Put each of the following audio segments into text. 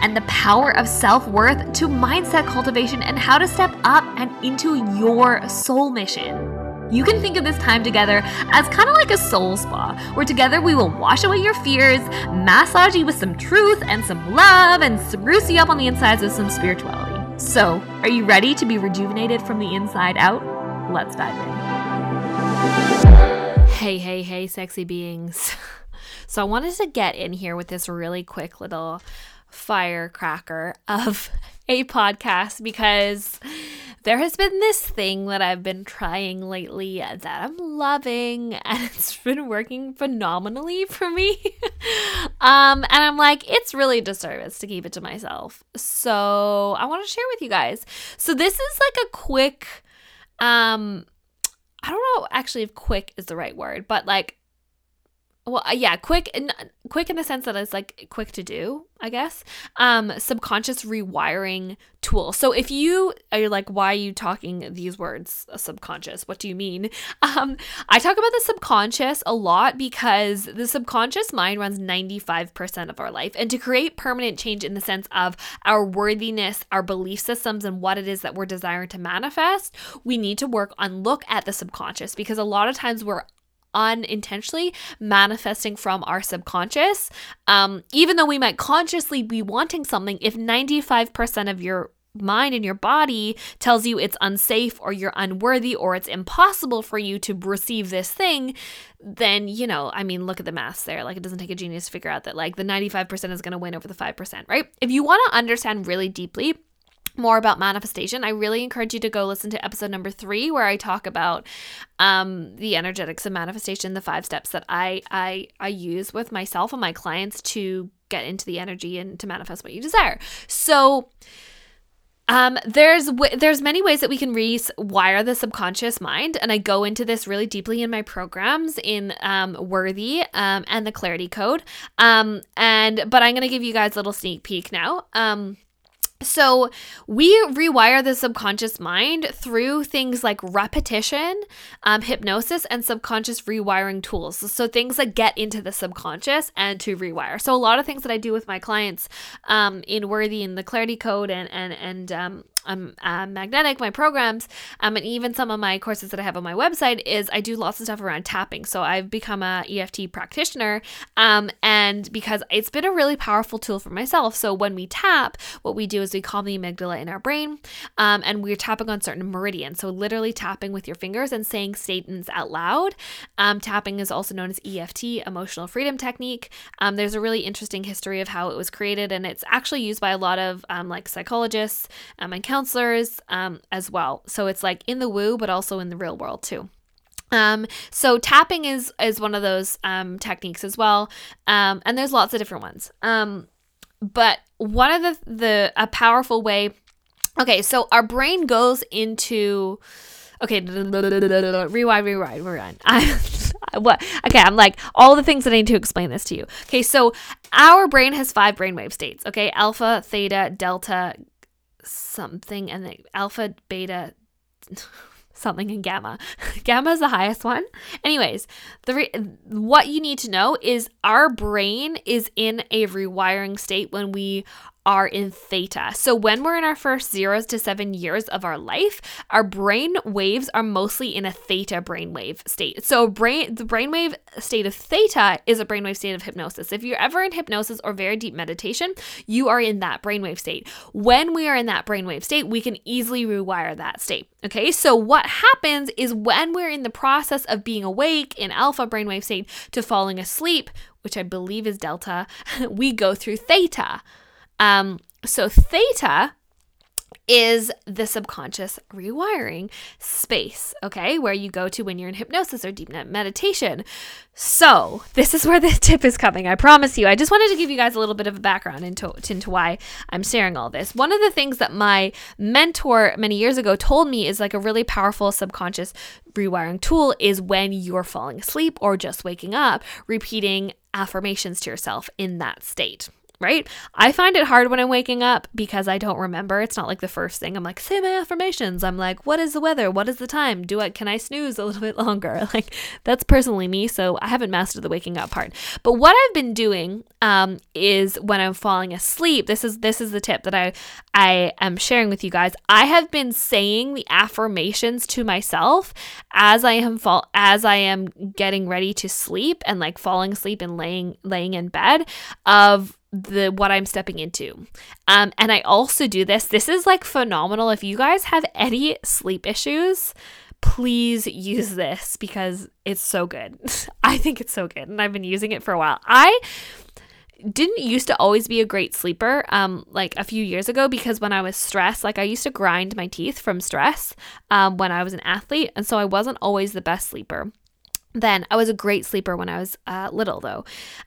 and the power of self worth to mindset cultivation and how to step up and into your soul mission. You can think of this time together as kind of like a soul spa, where together we will wash away your fears, massage you with some truth and some love, and spruce you up on the insides with some spirituality. So, are you ready to be rejuvenated from the inside out? Let's dive in. Hey, hey, hey, sexy beings. So I wanted to get in here with this really quick little firecracker of a podcast because there has been this thing that I've been trying lately that I'm loving and it's been working phenomenally for me. um and I'm like it's really a disservice to keep it to myself. So I want to share with you guys. So this is like a quick um I don't know actually if quick is the right word, but like well uh, yeah quick in quick in the sense that it's like quick to do i guess. Um subconscious rewiring tool so if you are like why are you talking these words subconscious? What do you mean? Um i talk about the subconscious a lot because the subconscious mind runs 95% of our life. And to create permanent change in the sense of our worthiness our belief systems and what it is that we're desiring to manifest we need to work on look at the subconscious because a lot of times we're unintentionally manifesting from our subconscious. Um, even though we might consciously be wanting something, if 95% of your mind and your body tells you it's unsafe or you're unworthy or it's impossible for you to receive this thing, then, you know, I mean, look at the maths there. Like, it doesn't take a genius to figure out that, like, the 95% is going to win over the 5%, right? If you want to understand really deeply, more about manifestation, I really encourage you to go listen to episode number three, where I talk about um, the energetics of manifestation, the five steps that I I I use with myself and my clients to get into the energy and to manifest what you desire. So. Um, there's w- there's many ways that we can rewire the subconscious mind, and I go into this really deeply in my programs in um, Worthy um, and the Clarity Code. Um, and but I'm gonna give you guys a little sneak peek now. So, we rewire the subconscious mind through things like repetition, um, hypnosis, and subconscious rewiring tools. So, things that get into the subconscious and to rewire. So, a lot of things that I do with my clients um, in Worthy and the Clarity Code and and and um, magnetic, my programs, um, and even some of my courses that I have on my website is I do lots of stuff around tapping. So I've become a EFT practitioner, um, and because it's been a really powerful tool for myself. So when we tap, what we do is we calm the amygdala in our brain, um, and we're tapping on certain meridians. So literally tapping with your fingers and saying statements out loud. Um, tapping is also known as EFT, emotional freedom technique. Um, there's a really interesting history of how it was created, and it's actually used by a lot of um, like psychologists um, and counselors um, as well. So it's like in the woo, but also in the real world too. Um, so tapping is is one of those um, techniques as well, um, and there's lots of different ones. Um, but one of the the a powerful way. Okay, so our brain goes into okay rewind rewind rewind I, what okay i'm like all the things that i need to explain this to you okay so our brain has five brainwave states okay alpha theta delta something and the alpha, beta, something and gamma. gamma is the highest one. Anyways, the re- what you need to know is our brain is in a rewiring state when we are in theta. So when we're in our first zeros to seven years of our life, our brain waves are mostly in a theta brainwave state. So brain the brainwave state of theta is a brainwave state of hypnosis. If you're ever in hypnosis or very deep meditation, you are in that brainwave state. When we are in that brainwave state, we can easily rewire that state. Okay, so what happens is when we're in the process of being awake in alpha brainwave state to falling asleep, which I believe is delta, we go through theta. Um, so theta is the subconscious rewiring space, okay, where you go to when you're in hypnosis or deep meditation. So, this is where the tip is coming. I promise you. I just wanted to give you guys a little bit of a background into, into why I'm sharing all this. One of the things that my mentor many years ago told me is like a really powerful subconscious rewiring tool is when you're falling asleep or just waking up, repeating affirmations to yourself in that state right? I find it hard when I'm waking up because I don't remember. It's not like the first thing I'm like, say my affirmations. I'm like, what is the weather? What is the time? Do I can I snooze a little bit longer? Like that's personally me, so I haven't mastered the waking up part. But what I've been doing um, is when I'm falling asleep. This is this is the tip that I I am sharing with you guys. I have been saying the affirmations to myself as I am fall as I am getting ready to sleep and like falling asleep and laying laying in bed of the what I'm stepping into. Um, and I also do this. This is like phenomenal. If you guys have any sleep issues, please use this because it's so good. I think it's so good, and I've been using it for a while. I didn't used to always be a great sleeper um like a few years ago because when i was stressed like i used to grind my teeth from stress um when i was an athlete and so i wasn't always the best sleeper then I was a great sleeper when I was uh, little, though,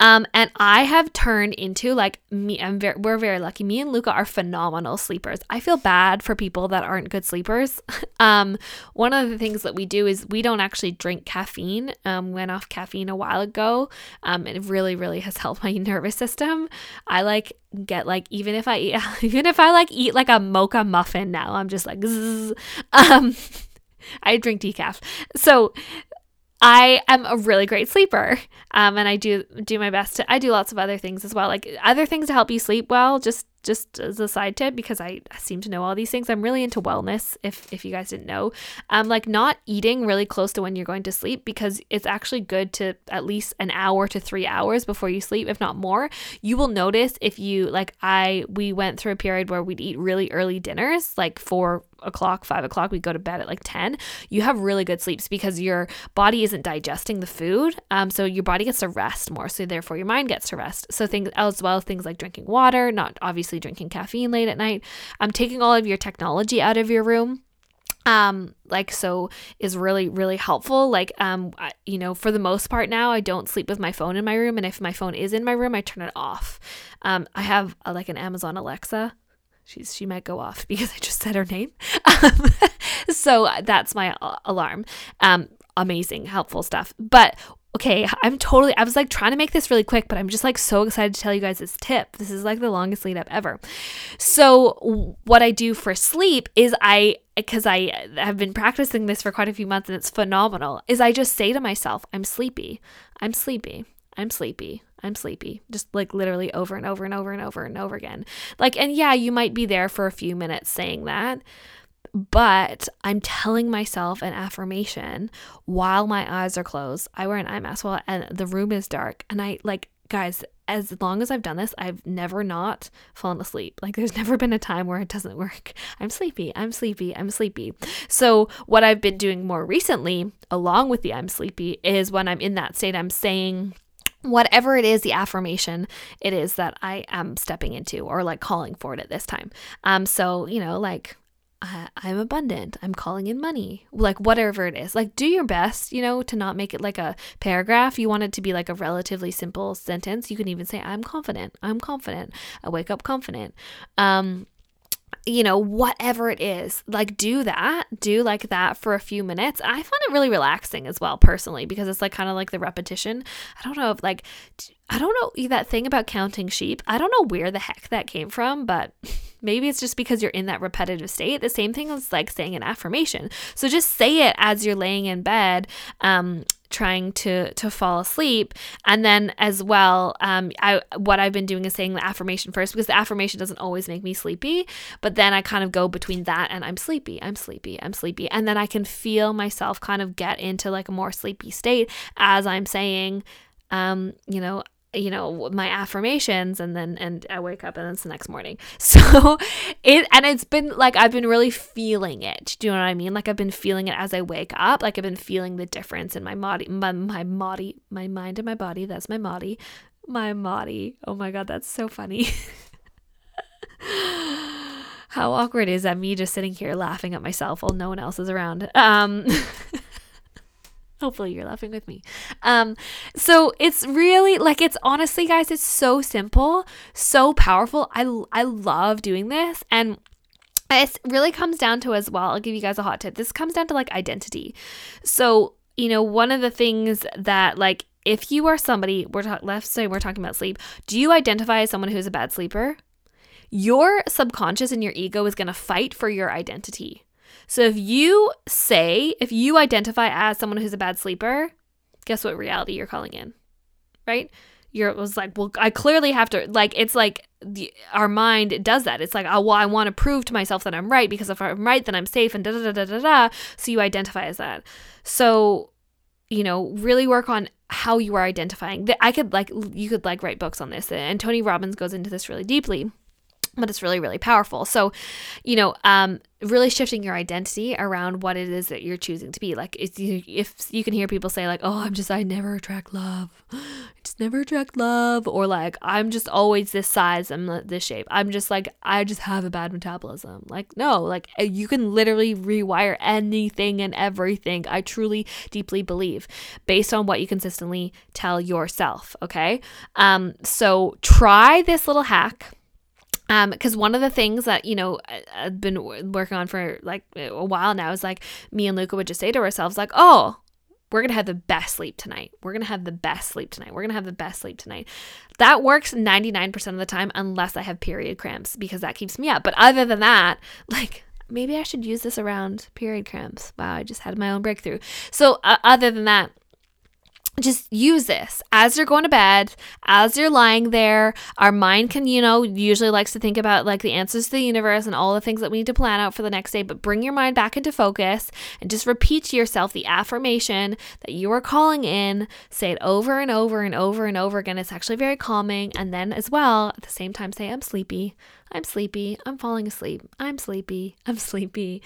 um, and I have turned into like me. I'm very, we're very lucky. Me and Luca are phenomenal sleepers. I feel bad for people that aren't good sleepers. um, one of the things that we do is we don't actually drink caffeine. Um, went off caffeine a while ago. Um, it really, really has helped my nervous system. I like get like even if I eat, even if I like eat like a mocha muffin now, I'm just like, zzz. um. I drink decaf. So I am a really great sleeper. Um, and I do do my best to I do lots of other things as well. Like other things to help you sleep well, just just as a side tip because I seem to know all these things. I'm really into wellness. If if you guys didn't know, um, like not eating really close to when you're going to sleep because it's actually good to at least an hour to three hours before you sleep, if not more. You will notice if you like I we went through a period where we'd eat really early dinners, like four o'clock, five o'clock, we go to bed at like 10, you have really good sleeps because your body isn't digesting the food. Um, so your body gets to rest more. So therefore your mind gets to rest. So things as well things like drinking water, not obviously obviously drinking caffeine late at night. I'm taking all of your technology out of your room um like so is really really helpful. Like um I, you know for the most part now i don't sleep with my phone in my room and if my phone is in my room i turn it off. Um i have a, like an amazon alexa. She's she might go off because i just said her name. Um, so that's my alarm. Um amazing helpful stuff. But okay, I'm totally, I was like trying to make this really quick, but I'm just like so excited to tell you guys this tip. This is like the longest lead up ever. So, what I do for sleep is I, because I have been practicing this for quite a few months and it's phenomenal, is I just say to myself, I'm sleepy, I'm sleepy, I'm sleepy. I'm sleepy. Just like literally over and over and over and over and over again. Like, and yeah, you might be there for a few minutes saying that, but I'm telling myself an affirmation while my eyes are closed. I wear an eye mask while and the room is dark. And I like, guys, as long as I've done this, I've never not fallen asleep. Like there's never been a time where it doesn't work. I'm sleepy, I'm sleepy, I'm sleepy. So, what I've been doing more recently, along with the I'm sleepy, is when I'm in that state, I'm saying, whatever it is the affirmation it is that i am stepping into or like calling for it at this time um so you know like I'm abundant. I'm calling in money. Like whatever it is. Like do your best, you know, to not make it like a paragraph. You want it to be like a relatively simple sentence. You can even say I'm confident. I'm confident. I wake up confident. Um you know, whatever it is, like do that, do like that for a few minutes. I find it really relaxing as well, personally, because it's like kind of like the repetition. I don't know if like, I don't know that thing about counting sheep. I don't know where the heck that came from, but Maybe it's just because you're in that repetitive state. The same thing as like saying an affirmation. So just say it as you're laying in bed. Um, trying to to fall asleep and then as well um i what i've been doing is saying the affirmation first because the affirmation doesn't always make me sleepy but then i kind of go between that and i'm sleepy i'm sleepy i'm sleepy and then i can feel myself kind of get into like a more sleepy state as i'm saying um you know you know my affirmations and then and I wake up and it's the next morning. So it and it's been like I've been really feeling it. Do you know what I mean? Like I've been feeling it as I wake up. Like I've been feeling the difference in my body my, my body my mind and my body. That's my body. My body. Oh my god, that's so funny. How awkward is that me just sitting here laughing at myself while no one else is around. Um Hopefully you're laughing with me. Um, so it's really like it's honestly, guys, it's so simple, so powerful. I I love doing this, and it really comes down to as well. I'll give you guys a hot tip. This comes down to like identity. So you know, one of the things that like if you are somebody, we're ta- let's say we're talking about sleep. Do you identify as someone who's a bad sleeper? Your subconscious and your ego is going to fight for your identity. So if you say, if you identify as someone who's a bad sleeper, guess what reality you're calling in? Right? You're it was like, well, I clearly have to like it's like the, our mind does that. It's like, oh, well, I want to prove to myself that I'm right because if I'm right, then I'm safe and da da da da da. So you identify as that. So you know, really work on how you are identifying. I could like you could like write books on this, and Tony Robbins goes into this really deeply but it's really really powerful. So you know um really shifting your identity around what it is that you're choosing to be. Like if you, if you can hear people say like oh i'm just i never attract love. I just never attract love. Or like i'm just always this size. I'm this shape. I'm just like i just have a bad metabolism. Like no like uh, you can literally rewire anything and everything. I truly deeply believe based on what you consistently tell yourself okay? Um so try this little hack um, because one of the things that you know I've been working on for like a while now is like me and Luca would just say to ourselves like, "Oh, we're gonna have the best sleep tonight. We're gonna have the best sleep tonight. We're gonna have the best sleep tonight." That works ninety nine percent of the time, unless I have period cramps because that keeps me up. But other than that, like maybe I should use this around period cramps. Wow, I just had my own breakthrough. So uh, other than that, just use this as you're going to bed, as you're lying there. Our mind can, you know, usually likes to think about like the answers to the universe and all the things that we need to plan out for the next day, but bring your mind back into focus and just repeat to yourself the affirmation that you are calling in. Say it over and over and over and over again. It's actually very calming. And then, as well, at the same time, say, I'm sleepy. I'm sleepy. I'm falling asleep. I'm sleepy. I'm sleepy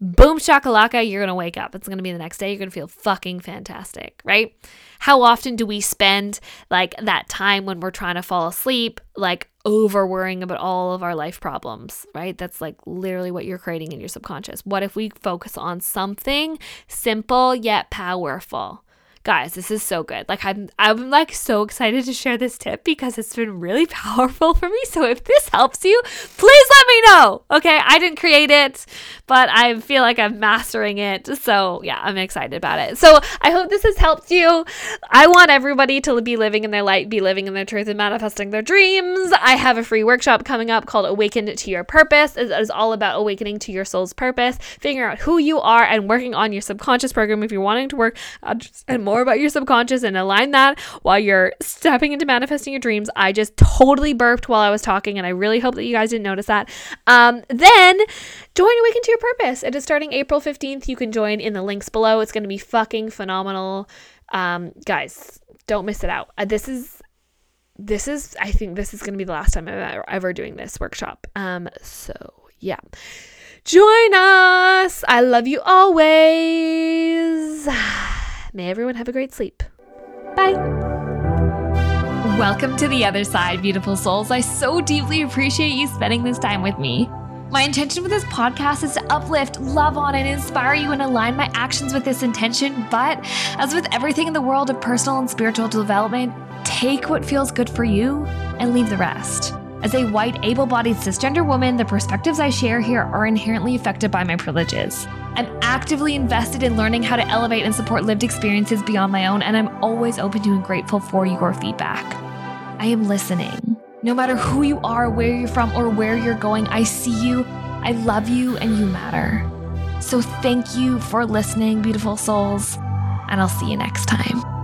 boom shakalaka, you're going to wake up. It's going to be the next day. You're going to feel fucking fantastic, right? How often do we spend like that time when we're trying to fall asleep, like over worrying about all of our life problems, right? That's like literally what you're creating in your subconscious. What if we focus on something simple yet powerful? Guys this is so good. Like i'm i'm like so excited to share this tip because it's been really powerful for me. So if this helps you please let me know. Okay? I didn't create it but i feel like i'm mastering it. So yeah i'm excited about it. So i hope this has helped you. I want everybody to be living in their light be living in their truth and manifesting their dreams. I have a free workshop coming up called awakened to your purpose. It is all about awakening to your soul's purpose figuring out who you are and working on your subconscious program if you're wanting to work uh, and more about your subconscious and align that while you're stepping into manifesting your dreams. I just totally burped while I was talking, and I really hope that you guys didn't notice that. Um, then join Awaken to Your Purpose. It is starting April 15th. You can join in the links below. It's going to be fucking phenomenal. Um, guys, don't miss it out. Uh, this is this is I think this is going to be the last time I'm ever, ever doing this workshop. Um so yeah. Join us. I love you always. May everyone have a great sleep. Bye. Welcome to the other side, beautiful souls. I so deeply appreciate you spending this time with me. My intention with this podcast is to uplift, love on, and inspire you and align my actions with this intention. But as with everything in the world of personal and spiritual development, take what feels good for you and leave the rest. As a white, able bodied cisgender woman, the perspectives I share here are inherently affected by my privileges. I'm actively invested in learning how to elevate and support lived experiences beyond my own, and I'm always open to and grateful for your feedback. I am listening. No matter who you are, where you're from, or where you're going, I see you, I love you, and you matter. So thank you for listening, beautiful souls, and I'll see you next time.